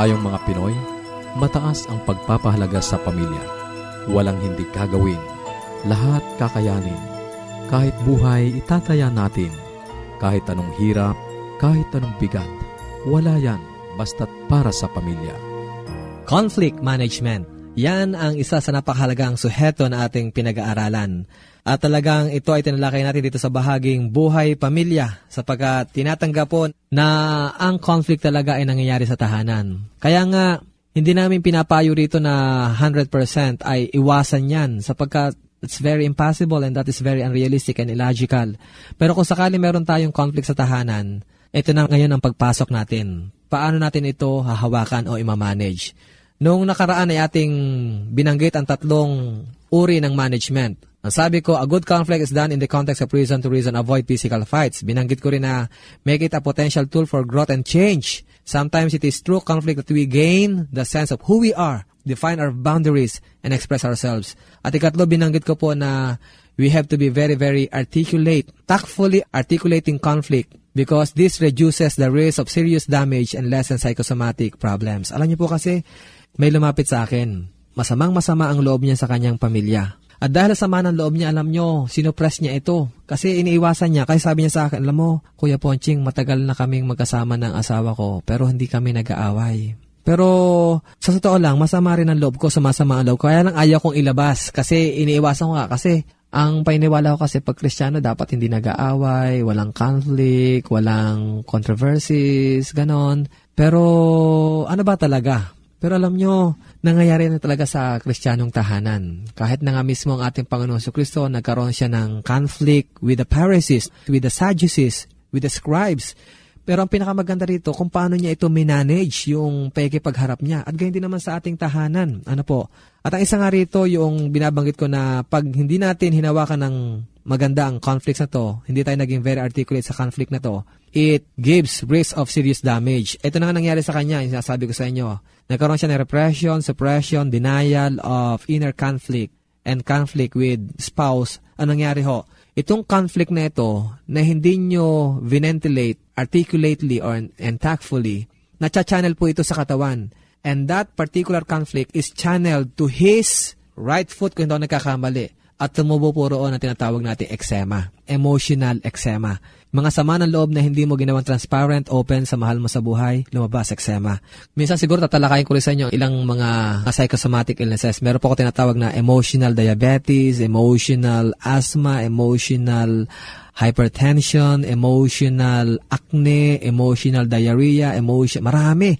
Tayong mga Pinoy, mataas ang pagpapahalaga sa pamilya. Walang hindi kagawin. Lahat kakayanin. Kahit buhay, itataya natin. Kahit anong hirap, kahit anong bigat. Wala yan, basta't para sa pamilya. Conflict Management. Yan ang isa sa napakahalagang suheto na ating pinag-aaralan. At talagang ito ay tinalakay natin dito sa bahaging buhay pamilya sapagkat tinatanggap po na ang conflict talaga ay nangyayari sa tahanan. Kaya nga, hindi namin pinapayo rito na 100% ay iwasan yan sapagkat it's very impossible and that is very unrealistic and illogical. Pero kung sakali meron tayong conflict sa tahanan, ito na ngayon ang pagpasok natin. Paano natin ito hahawakan o imamanage? Noong nakaraan ay ating binanggit ang tatlong uri ng management. Ang sabi ko, a good conflict is done in the context of reason to reason, avoid physical fights. Binanggit ko rin na make it a potential tool for growth and change. Sometimes it is through conflict that we gain the sense of who we are, define our boundaries, and express ourselves. At ikatlo, binanggit ko po na we have to be very, very articulate, tactfully articulating conflict because this reduces the risk of serious damage and lessen psychosomatic problems. Alam niyo po kasi, may lumapit sa akin. Masamang masama ang loob niya sa kanyang pamilya at dahil sa sama ng loob niya, alam nyo, sinupress niya ito. Kasi iniiwasan niya. Kasi sabi niya sa akin, alam mo, Kuya Ponching, matagal na kaming magkasama ng asawa ko, pero hindi kami nag-aaway. Pero sa totoo lang, masama rin ang loob ko, sumasama ang loob ko. Kaya lang ayaw kong ilabas kasi iniiwasan ko nga. Kasi ang painiwala ko kasi pag Kristiyano, dapat hindi nag-aaway, walang conflict, walang controversies, ganon. Pero ano ba talaga? Pero alam nyo, nangyayari na talaga sa kristyanong tahanan. Kahit na nga mismo ang ating Panginoon sa Kristo, nagkaroon siya ng conflict with the Pharisees, with the Sadducees, with the scribes. Pero ang pinakamaganda rito, kung paano niya ito manage yung peke pagharap niya. At gayon din naman sa ating tahanan. Ano po? At ang isa nga rito, yung binabanggit ko na pag hindi natin hinawakan ng maganda ang conflicts na to, hindi tayo naging very articulate sa conflict na to, it gives risk of serious damage. Ito na nga nangyari sa kanya, yung sinasabi ko sa inyo Nagkaroon siya ng repression, suppression, denial of inner conflict and conflict with spouse. Anong nangyari ho? Itong conflict na ito na hindi nyo ventilate articulately or and tactfully, nacha-channel po ito sa katawan. And that particular conflict is channeled to his right foot kung hindi ako nagkakamali. At tumubo po roon ang tinatawag natin eczema, emotional eczema. Mga sama ng loob na hindi mo ginawang transparent, open sa mahal mo sa buhay, lumabas eczema. Minsan siguro tatalakayin ko rin sa inyo ilang mga psychosomatic illnesses. Meron po ako tinatawag na emotional diabetes, emotional asthma, emotional hypertension, emotional acne, emotional diarrhea, emotion, marami.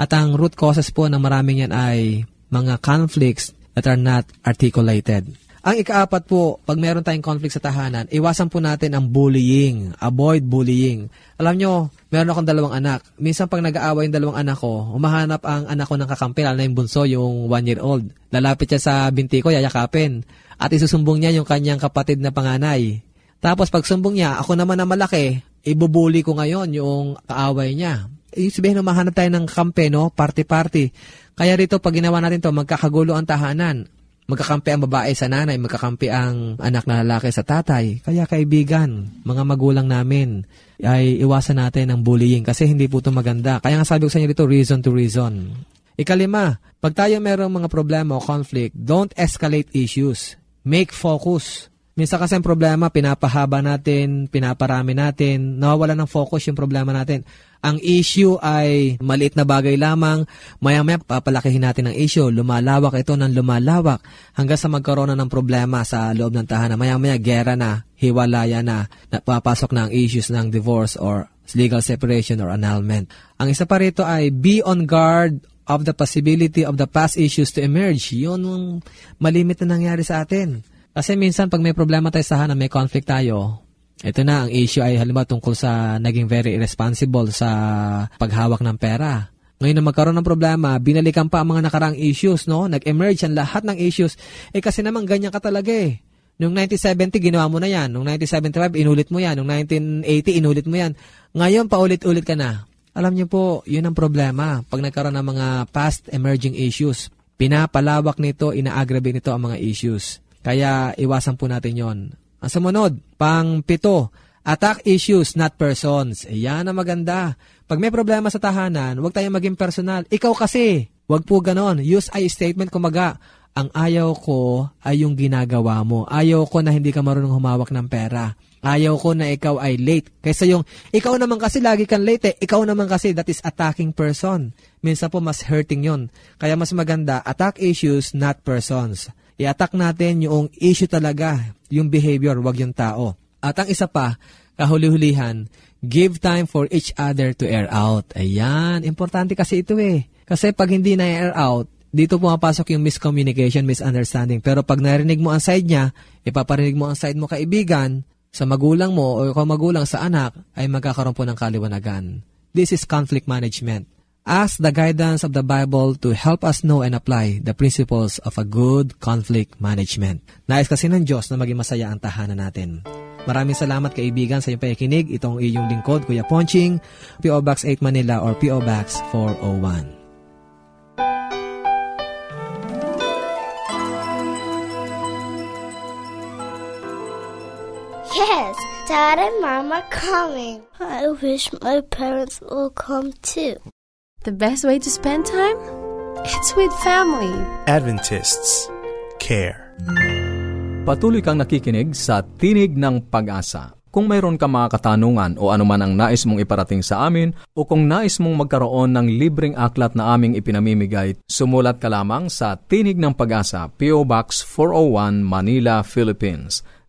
At ang root causes po ng maraming yan ay mga conflicts that are not articulated. Ang ikaapat po, pag meron tayong conflict sa tahanan, iwasan po natin ang bullying. Avoid bullying. Alam nyo, meron akong dalawang anak. Minsan pag nag-aaway yung dalawang anak ko, umahanap ang anak ko ng kakampi, lalo na yung bunso, yung one-year-old. Lalapit siya sa binti ko, yayakapin. At isusumbong niya yung kanyang kapatid na panganay. Tapos pag sumbong niya, ako naman na malaki, ibubuli ko ngayon yung kaaway niya. Ibig sabihin, umahanap tayo ng kampe, no? Party-party. Kaya rito, pag ginawa natin to, magkakagulo ang tahanan Magkakampi ang babae sa nanay, magkakampi ang anak na lalaki sa tatay. Kaya kaibigan, mga magulang namin, ay iwasan natin ang bullying kasi hindi po ito maganda. Kaya nga sabi ko sa inyo dito, reason to reason. Ikalima, pag tayo merong mga problema o conflict, don't escalate issues. Make focus. Minsan kasi ang problema, pinapahaba natin, pinaparami natin, nawawala ng focus yung problema natin. Ang issue ay maliit na bagay lamang, maya-maya papalakihin natin ang issue, lumalawak ito ng lumalawak hanggang sa magkaroon na ng problema sa loob ng tahanan. Maya-maya gera na, hiwalaya na, napapasok na ang issues ng divorce or legal separation or annulment. Ang isa pa rito ay be on guard of the possibility of the past issues to emerge. Yun yung malimit na nangyari sa atin. Kasi minsan pag may problema tayo sa hanan, may conflict tayo, ito na, ang issue ay halimbawa tungkol sa naging very irresponsible sa paghawak ng pera. Ngayon na magkaroon ng problema, binalikan pa ang mga nakarang issues, no? Nag-emerge ang lahat ng issues. Eh kasi naman ganyan ka talaga eh. Noong 1970, ginawa mo na yan. Noong 1975, inulit mo yan. Noong 1980, inulit mo yan. Ngayon, paulit-ulit ka na. Alam niyo po, yun ang problema. Pag nagkaroon ng mga past emerging issues, pinapalawak nito, ina-aggravate nito ang mga issues. Kaya iwasan po natin yon. Ang sumunod, pang pito, attack issues, not persons. Ayan ang maganda. Pag may problema sa tahanan, huwag tayong maging personal. Ikaw kasi, huwag po ganon. Use I statement kumaga. Ang ayaw ko ay yung ginagawa mo. Ayaw ko na hindi ka marunong humawak ng pera. Ayaw ko na ikaw ay late. Kaysa yung, ikaw naman kasi lagi kang late eh. Ikaw naman kasi that is attacking person. Minsan po mas hurting yon. Kaya mas maganda, attack issues, not persons. I-attack natin yung issue talaga, yung behavior, wag yung tao. At ang isa pa, kahuli-hulihan, give time for each other to air out. Ayan, importante kasi ito eh. Kasi pag hindi na-air out, dito pumapasok yung miscommunication, misunderstanding. Pero pag narinig mo ang side niya, ipaparinig mo ang side mo kaibigan, sa magulang mo o kung magulang sa anak, ay magkakaroon po ng kaliwanagan. This is conflict management. Ask the guidance of the Bible to help us know and apply the principles of a good conflict management. Nais kasi ng Diyos na maging masaya ang tahanan natin. Maraming salamat kaibigan sa iyong pakikinig. Itong iyong lingkod, Kuya Ponching, P.O. Box 8 Manila or P.O. Box 401. Yes, Dad and Mom are coming. I wish my parents will come too. The best way to spend time? It's with family. Adventists care. Patuloy kang nakikinig sa Tinig ng Pag-asa. Kung mayroon ka mga katanungan o anuman ang nais mong iparating sa amin o kung nais mong magkaroon ng libreng aklat na aming ipinamimigay, sumulat ka lamang sa Tinig ng Pag-asa, PO Box 401, Manila, Philippines.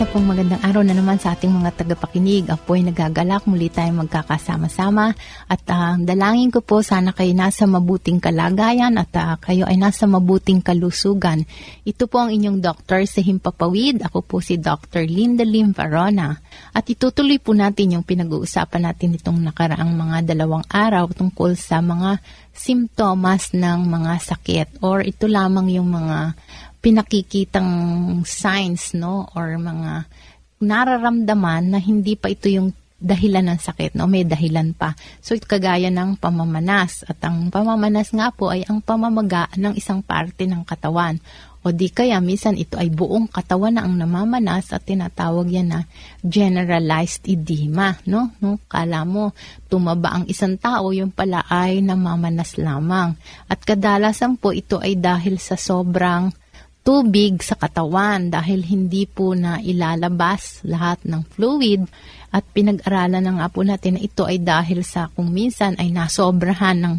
Isa pong magandang araw na naman sa ating mga tagapakinig. Ako ay nagagalak, muli tayong magkakasama-sama. At uh, dalangin ko po, sana kayo nasa mabuting kalagayan at uh, kayo ay nasa mabuting kalusugan. Ito po ang inyong doktor sa Himpapawid. Ako po si Dr. Linda Lim Varona. At itutuloy po natin yung pinag-uusapan natin itong nakaraang mga dalawang araw tungkol sa mga simptomas ng mga sakit or ito lamang yung mga pinakikitang signs no or mga nararamdaman na hindi pa ito yung dahilan ng sakit, no? May dahilan pa. So, kagaya ng pamamanas. At ang pamamanas nga po ay ang pamamaga ng isang parte ng katawan. O di kaya, minsan ito ay buong katawan na ang namamanas at tinatawag yan na generalized edema, no? no? Kala mo, tumaba ang isang tao, yung pala ay namamanas lamang. At kadalasan po ito ay dahil sa sobrang tubig sa katawan dahil hindi po na ilalabas lahat ng fluid at pinag-aralan na nga po natin na ito ay dahil sa kung minsan ay nasobrahan ng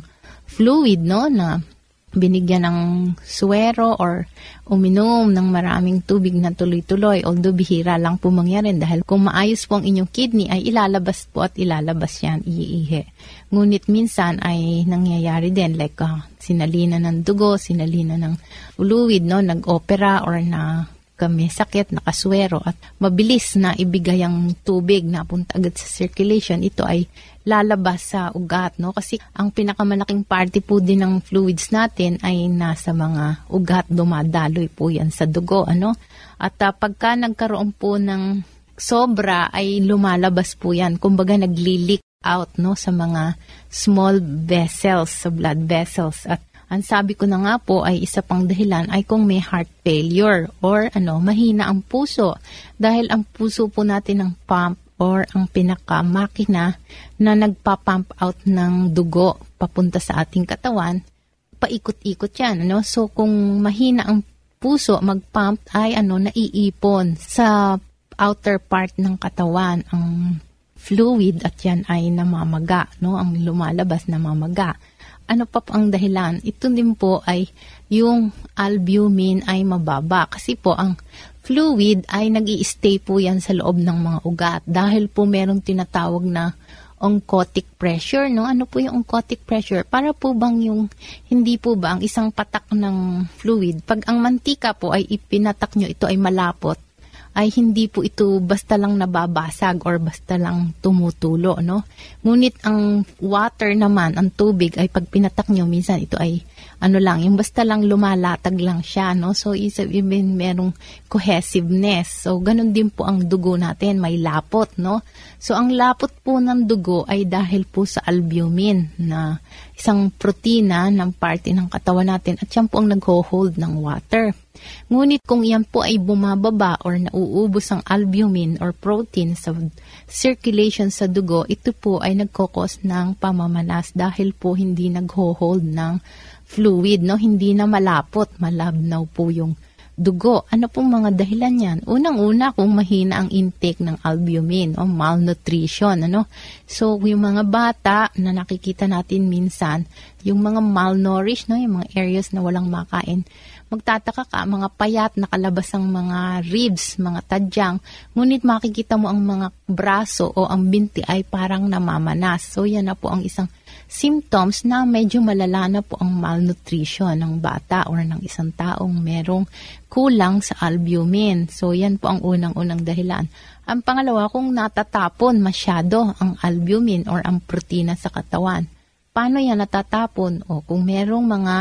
fluid no na binigyan ng suwero or uminom ng maraming tubig na tuloy-tuloy. Although bihira lang po mangyari dahil kung maayos po ang inyong kidney ay ilalabas po at ilalabas yan, iihi. Ngunit minsan ay nangyayari din like uh, sinalina ng dugo, sinalina ng fluid, no, nag-opera or na kami sakit, nakaswero at mabilis na ibigay ang tubig na punta agad sa circulation, ito ay lalabas sa ugat, no? Kasi ang pinakamalaking party po din ng fluids natin ay nasa mga ugat, dumadaloy po yan sa dugo, ano? At uh, pagka nagkaroon po ng sobra ay lumalabas po yan. Kumbaga nagli-leak out no sa mga small vessels, sa blood vessels at ang sabi ko na nga po ay isa pang dahilan ay kung may heart failure or ano, mahina ang puso. Dahil ang puso po natin ang pump or ang pinakamakina na nagpa-pump out ng dugo papunta sa ating katawan, paikot-ikot yan. Ano? So kung mahina ang puso mag-pump ay ano, naiipon sa outer part ng katawan ang fluid at yan ay namamaga, no? Ang lumalabas namamaga ano pa po ang dahilan? Ito din po ay yung albumin ay mababa. Kasi po ang fluid ay nag stay po yan sa loob ng mga ugat. Dahil po merong tinatawag na oncotic pressure, no? Ano po yung oncotic pressure? Para po bang yung, hindi po ba ang isang patak ng fluid, pag ang mantika po ay ipinatak nyo, ito ay malapot, ay hindi po ito basta lang nababasag or basta lang tumutulo, no? Ngunit ang water naman, ang tubig ay pag pinatak nyo, minsan ito ay ano lang, yung basta lang lumalatag lang siya, no? So, even merong cohesiveness. So, ganun din po ang dugo natin, may lapot, no? So, ang lapot po ng dugo ay dahil po sa albumin na isang protina ng parte ng katawan natin at yan po ang nag-hold ng water. Ngunit kung yan po ay bumababa or nauubos ang albumin or protein sa circulation sa dugo, ito po ay nagkokos ng pamamanas dahil po hindi nagho-hold ng fluid, no? Hindi na malapot, malabnaw po yung dugo. Ano pong mga dahilan yan? Unang-una kung mahina ang intake ng albumin o malnutrition. Ano? So, yung mga bata na nakikita natin minsan, yung mga malnourished, no? yung mga areas na walang makain, magtataka ka, mga payat, nakalabas ang mga ribs, mga tadyang, ngunit makikita mo ang mga braso o ang binti ay parang namamanas. So, yan na po ang isang symptoms na medyo malala na po ang malnutrition ng bata or ng isang taong merong kulang sa albumin. So, yan po ang unang-unang dahilan. Ang pangalawa, kung natatapon masyado ang albumin or ang protina sa katawan. Paano yan natatapon? O kung merong mga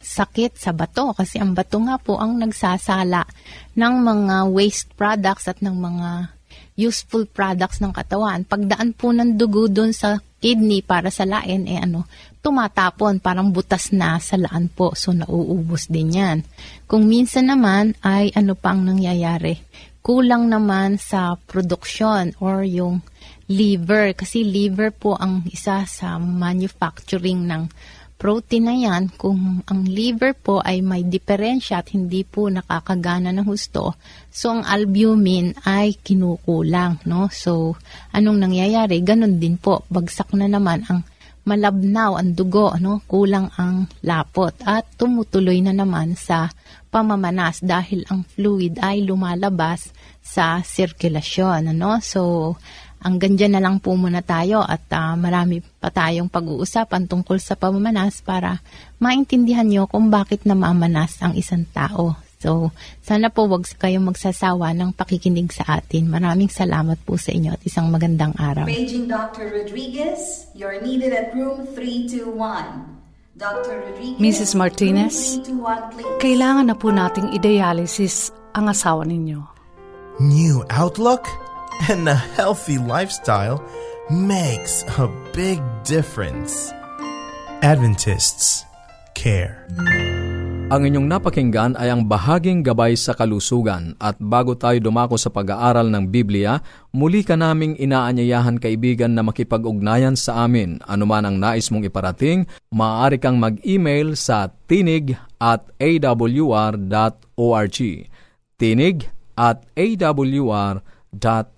sakit sa bato kasi ang bato nga po ang nagsasala ng mga waste products at ng mga useful products ng katawan. Pagdaan po ng dugo doon sa kidney para sa lain, eh ano, tumatapon, parang butas na sa laan po. So, nauubos din yan. Kung minsan naman ay ano pang nangyayari, kulang naman sa production or yung liver. Kasi liver po ang isa sa manufacturing ng protein na yan, kung ang liver po ay may diferensya at hindi po nakakagana ng husto, so ang albumin ay kinukulang. No? So, anong nangyayari? Ganon din po. Bagsak na naman ang malabnaw ang dugo, no? kulang ang lapot at tumutuloy na naman sa pamamanas dahil ang fluid ay lumalabas sa sirkulasyon. Ano? So, hanggang dyan na lang po muna tayo at uh, marami pa tayong pag-uusapan tungkol sa pamamanas para maintindihan nyo kung bakit namamanas ang isang tao. So, sana po wag kayong magsasawa ng pakikinig sa atin. Maraming salamat po sa inyo at isang magandang araw. Paging Dr. Rodriguez, you're needed at room 321. Dr. Rodriguez, Mrs. Martinez, kailangan na po nating i-dialysis ang asawa ninyo. New outlook and a healthy lifestyle makes a big difference. Adventists care. Ang inyong napakinggan ay ang bahaging gabay sa kalusugan at bago tayo dumako sa pag-aaral ng Biblia, muli ka naming inaanyayahan kaibigan na makipag-ugnayan sa amin. Anuman ang nais mong iparating, maaari kang mag-email sa tinig at awr.org. Tinig at awr.org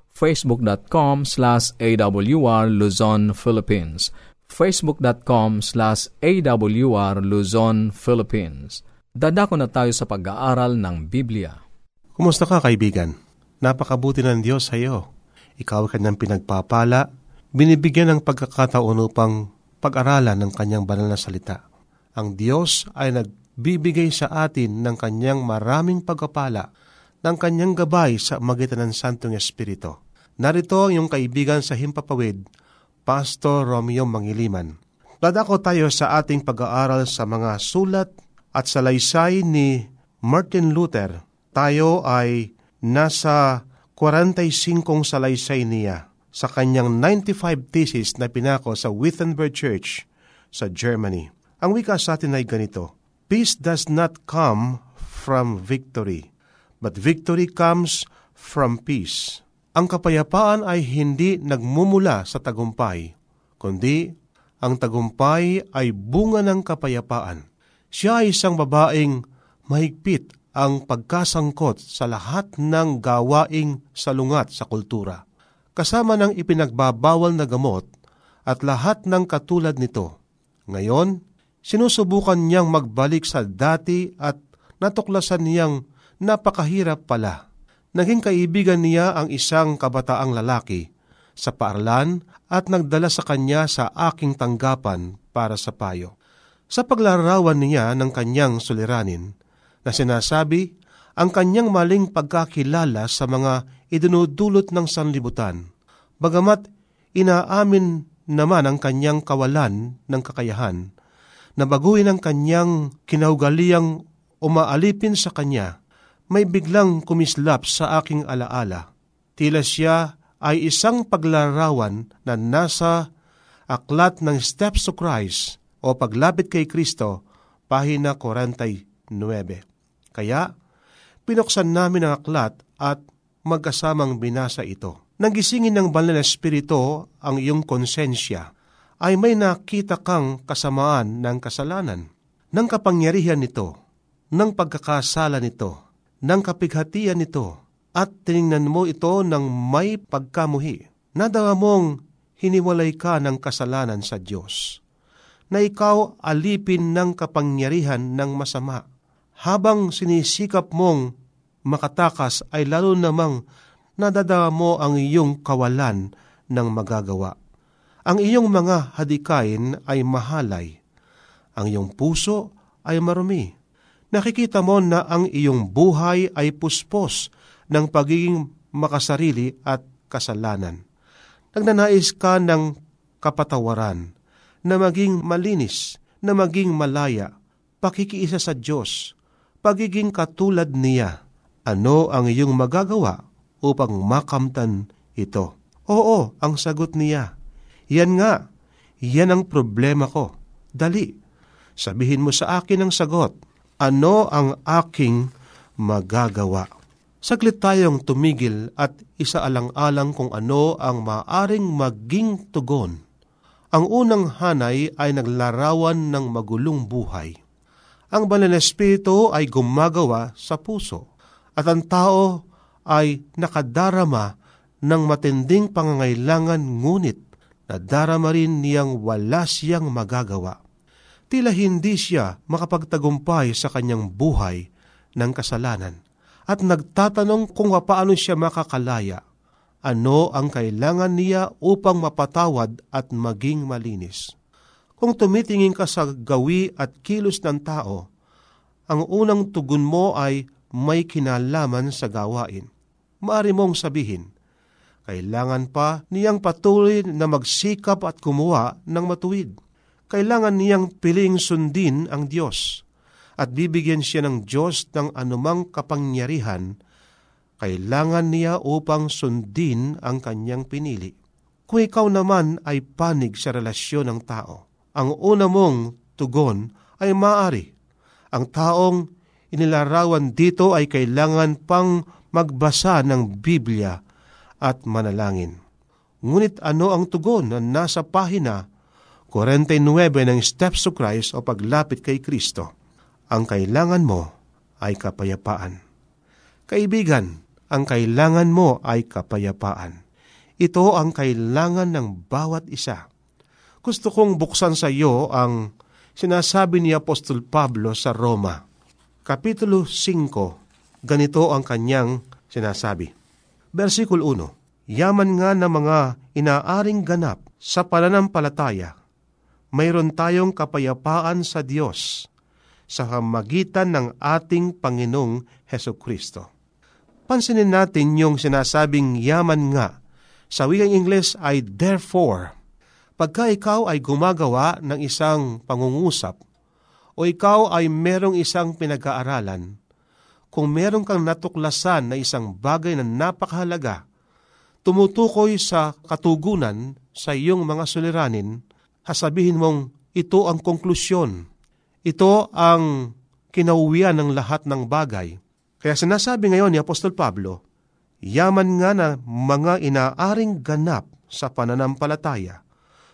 facebook.com slash awr Luzon, Philippines facebook.com slash awr Luzon, Philippines Dadako na tayo sa pag-aaral ng Biblia. Kumusta ka kaibigan? Napakabuti ng Diyos sa iyo. Ikaw ay kanyang pinagpapala, binibigyan ng pagkakataon upang pag-aralan ng kanyang banal na salita. Ang Diyos ay nagbibigay sa atin ng kanyang maraming pagkapala, ng kanyang gabay sa magitan ng Santong Espiritu. Narito ang iyong kaibigan sa Himpapawid, Pastor Romeo Mangiliman. Dadako tayo sa ating pag-aaral sa mga sulat at sa laysay ni Martin Luther, tayo ay nasa 45 salaysay niya sa kanyang 95 thesis na pinako sa Wittenberg Church sa Germany. Ang wika sa atin ay ganito, Peace does not come from victory, but victory comes from peace. Ang kapayapaan ay hindi nagmumula sa tagumpay, kundi ang tagumpay ay bunga ng kapayapaan. Siya ay isang babaeng mahigpit ang pagkasangkot sa lahat ng gawaing salungat sa kultura, kasama ng ipinagbabawal na gamot at lahat ng katulad nito. Ngayon, sinusubukan niyang magbalik sa dati at natuklasan niyang napakahirap pala. Naging kaibigan niya ang isang kabataang lalaki sa paaralan at nagdala sa kanya sa aking tanggapan para sa payo sa paglarawan niya ng kanyang suliranin na sinasabi ang kanyang maling pagkakilala sa mga idinudulot ng sanlibutan. Bagamat inaamin naman ang kanyang kawalan ng kakayahan na baguhin ang kanyang kinaugaliang umaalipin sa kanya, may biglang kumislap sa aking alaala. Tila siya ay isang paglarawan na nasa aklat ng Steps to Christ o paglapit kay Kristo, pahina 49. Kaya, pinuksan namin ang aklat at magkasamang binasa ito. Nagisingin ng banal na espiritu ang iyong konsensya, ay may nakita kang kasamaan ng kasalanan, ng kapangyarihan nito, ng pagkakasala nito, ng kapighatian nito, at tiningnan mo ito ng may pagkamuhi. Nadawa mong hiniwalay ka ng kasalanan sa Diyos na ikaw alipin ng kapangyarihan ng masama. Habang sinisikap mong makatakas ay lalo namang nadadama mo ang iyong kawalan ng magagawa. Ang iyong mga hadikain ay mahalay. Ang iyong puso ay marumi. Nakikita mo na ang iyong buhay ay puspos ng pagiging makasarili at kasalanan. Nagnanais ka ng kapatawaran na maging malinis, na maging malaya, pakikiisa sa Diyos, pagiging katulad niya. Ano ang iyong magagawa upang makamtan ito? Oo, ang sagot niya. Yan nga, yan ang problema ko. Dali, sabihin mo sa akin ang sagot. Ano ang aking magagawa? Saglit tayong tumigil at isaalang-alang kung ano ang maaring maging tugon. Ang unang hanay ay naglarawan ng magulong buhay. Ang banal na espiritu ay gumagawa sa puso at ang tao ay nakadarama ng matinding pangangailangan ngunit nadarama rin niyang wala siyang magagawa. Tila hindi siya makapagtagumpay sa kanyang buhay ng kasalanan at nagtatanong kung paano siya makakalaya. Ano ang kailangan niya upang mapatawad at maging malinis? Kung tumitingin ka sa gawi at kilos ng tao, ang unang tugon mo ay may kinalaman sa gawain. Maari mong sabihin, kailangan pa niyang patuloy na magsikap at kumuha ng matuwid. Kailangan niyang piling sundin ang Diyos at bibigyan siya ng Diyos ng anumang kapangyarihan, kailangan niya upang sundin ang kanyang pinili. Kung ikaw naman ay panig sa relasyon ng tao, ang una mong tugon ay maari. Ang taong inilarawan dito ay kailangan pang magbasa ng Biblia at manalangin. Ngunit ano ang tugon na nasa pahina 49 ng Steps to Christ o paglapit kay Kristo? ang kailangan mo ay kapayapaan. Kaibigan, ang kailangan mo ay kapayapaan. Ito ang kailangan ng bawat isa. Gusto kong buksan sa iyo ang sinasabi ni Apostol Pablo sa Roma. Kapitulo 5, ganito ang kanyang sinasabi. Versikulo 1, Yaman nga ng mga inaaring ganap sa pananampalataya, mayroon tayong kapayapaan sa Diyos sa hamagitan ng ating Panginoong Heso Kristo. Pansinin natin yung sinasabing yaman nga. Sa wikang Ingles ay therefore. Pagka ikaw ay gumagawa ng isang pangungusap o ikaw ay merong isang pinag-aaralan, kung meron kang natuklasan na isang bagay na napakahalaga, tumutukoy sa katugunan sa iyong mga suliranin, hasabihin mong ito ang konklusyon ito ang kinauwian ng lahat ng bagay. Kaya sinasabi ngayon ni Apostol Pablo, yaman nga na mga inaaring ganap sa pananampalataya,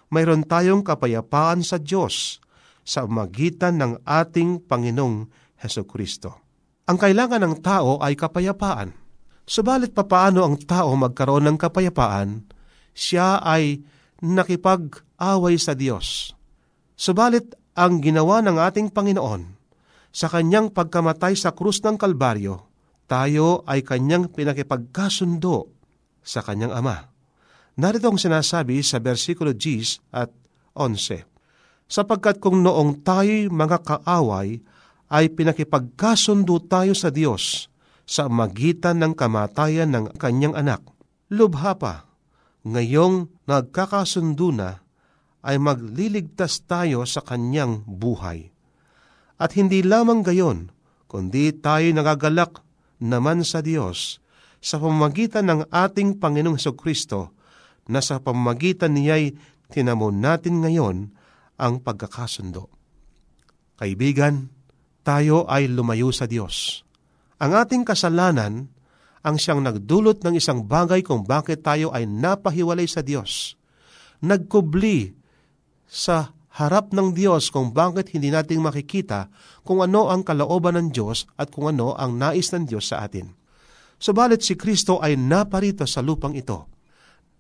mayroon tayong kapayapaan sa Diyos sa magitan ng ating Panginoong Heso Kristo. Ang kailangan ng tao ay kapayapaan. Subalit papaano ang tao magkaroon ng kapayapaan, siya ay nakipag-away sa Diyos. Subalit ang ginawa ng ating Panginoon sa kanyang pagkamatay sa krus ng Kalbaryo, tayo ay kanyang pinakipagkasundo sa kanyang Ama. Narito ang sinasabi sa versikulo 10 at 11. Sapagkat kung noong tayo'y mga kaaway, ay pinakipagkasundo tayo sa Diyos sa magitan ng kamatayan ng kanyang anak. Lubha pa, ngayong nagkakasundo na, ay magliligtas tayo sa kanyang buhay. At hindi lamang gayon, kundi tayo nagagalak naman sa Diyos sa pamagitan ng ating Panginoong Heso Kristo na sa pamagitan niya'y tinamon natin ngayon ang pagkakasundo. Kaibigan, tayo ay lumayo sa Diyos. Ang ating kasalanan ang siyang nagdulot ng isang bagay kung bakit tayo ay napahiwalay sa Diyos. Nagkubli sa harap ng Diyos kung bakit hindi natin makikita kung ano ang kalooban ng Diyos at kung ano ang nais ng Diyos sa atin. Subalit si Kristo ay naparito sa lupang ito,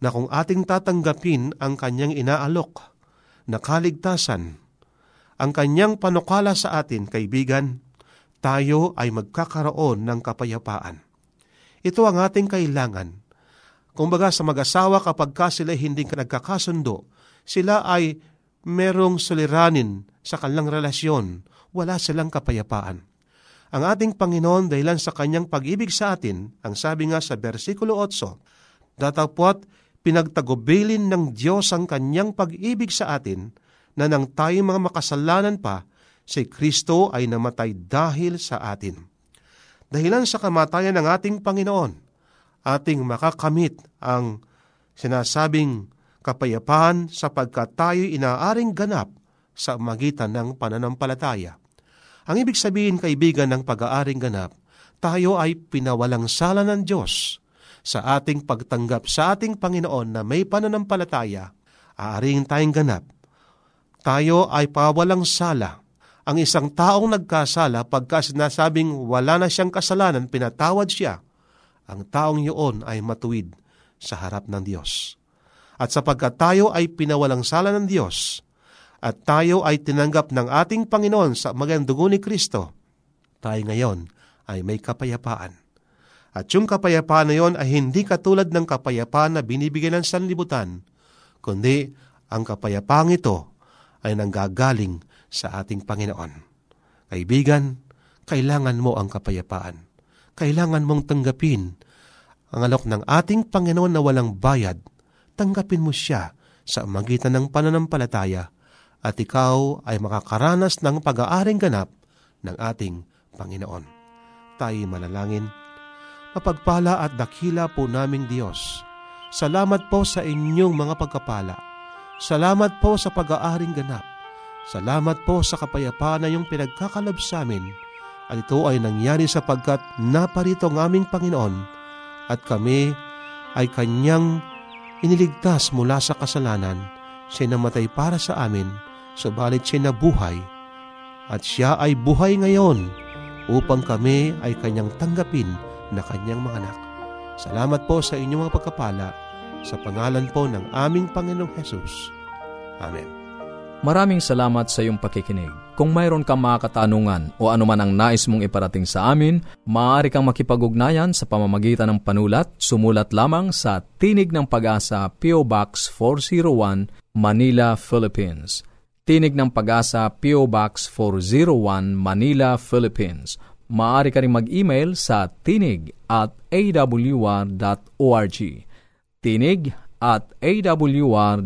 na kung ating tatanggapin ang kanyang inaalok na kaligtasan, ang kanyang panukala sa atin, kaibigan, tayo ay magkakaroon ng kapayapaan. Ito ang ating kailangan. Kung baga sa mag-asawa kapag ka sila hindi nagkakasundo, sila ay merong suliranin sa kanilang relasyon, wala silang kapayapaan. Ang ating Panginoon dahilan sa kanyang pag-ibig sa atin, ang sabi nga sa versikulo 8, datapot pinagtagubilin ng Diyos ang kanyang pag-ibig sa atin na nang tayo mga makasalanan pa, si Kristo ay namatay dahil sa atin. Dahilan sa kamatayan ng ating Panginoon, ating makakamit ang sinasabing kapayapaan sapagkat tayo inaaring ganap sa magitan ng pananampalataya. Ang ibig sabihin, kaibigan, ng pag-aaring ganap, tayo ay pinawalang sala ng Diyos sa ating pagtanggap sa ating Panginoon na may pananampalataya, aaring tayong ganap. Tayo ay pawalang sala. Ang isang taong nagkasala pagka sinasabing wala na siyang kasalanan, pinatawad siya, ang taong yun ay matuwid sa harap ng Diyos. At sapagkat tayo ay pinawalang sala ng Diyos, at tayo ay tinanggap ng ating Panginoon sa magandang ni Kristo, tayo ngayon ay may kapayapaan. At yung kapayapaan na yon ay hindi katulad ng kapayapaan na binibigyan ng sanlibutan, kundi ang kapayapaan ito ay nanggagaling sa ating Panginoon. Kaibigan, kailangan mo ang kapayapaan. Kailangan mong tanggapin ang alok ng ating Panginoon na walang bayad. Tanggapin mo siya sa magitan ng pananampalataya at ikaw ay makakaranas ng pag-aaring ganap ng ating Panginoon. Tayo manalangin. Mapagpala at dakila po naming Diyos. Salamat po sa inyong mga pagkapala. Salamat po sa pag-aaring ganap. Salamat po sa kapayapaan na yung pinagkakalab sa amin. At ito ay nangyari sapagkat naparito ang aming Panginoon at kami ay Kanyang iniligtas mula sa kasalanan. Siya namatay para sa amin, subalit siya nabuhay at siya ay buhay ngayon upang kami ay kanyang tanggapin na kanyang mga anak. Salamat po sa inyong mga pagkapala sa pangalan po ng aming Panginoong Hesus. Amen. Maraming salamat sa iyong pakikinig. Kung mayroon kang mga katanungan o anuman ang nais mong iparating sa amin, maaari kang makipag-ugnayan sa pamamagitan ng panulat. Sumulat lamang sa Tinig ng Pag-asa, P.O. Box 401, Manila, Philippines. Tinig ng Pag-asa, P.O. Box 401, Manila, Philippines. Maaari ka rin mag-email sa tinig at awr.org. Tinig at awr.org.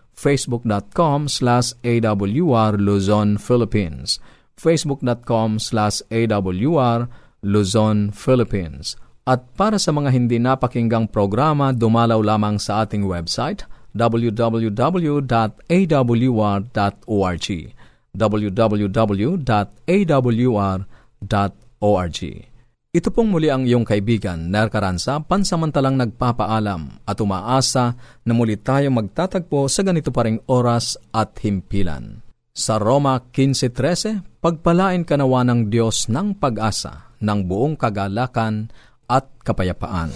facebook.com slash awr Luzon, Philippines. facebook.com slash awr Luzon, Philippines. At para sa mga hindi napakinggang programa, dumalaw lamang sa ating website – www.awr.org www.awr.org Ito pong muli ang iyong kaibigan, Ner Caranza, pansamantalang nagpapaalam at umaasa na muli tayo magtatagpo sa ganito pa ring oras at himpilan. Sa Roma 15.13, pagpalain kanawa ng Diyos ng pag-asa, ng buong kagalakan at kapayapaan.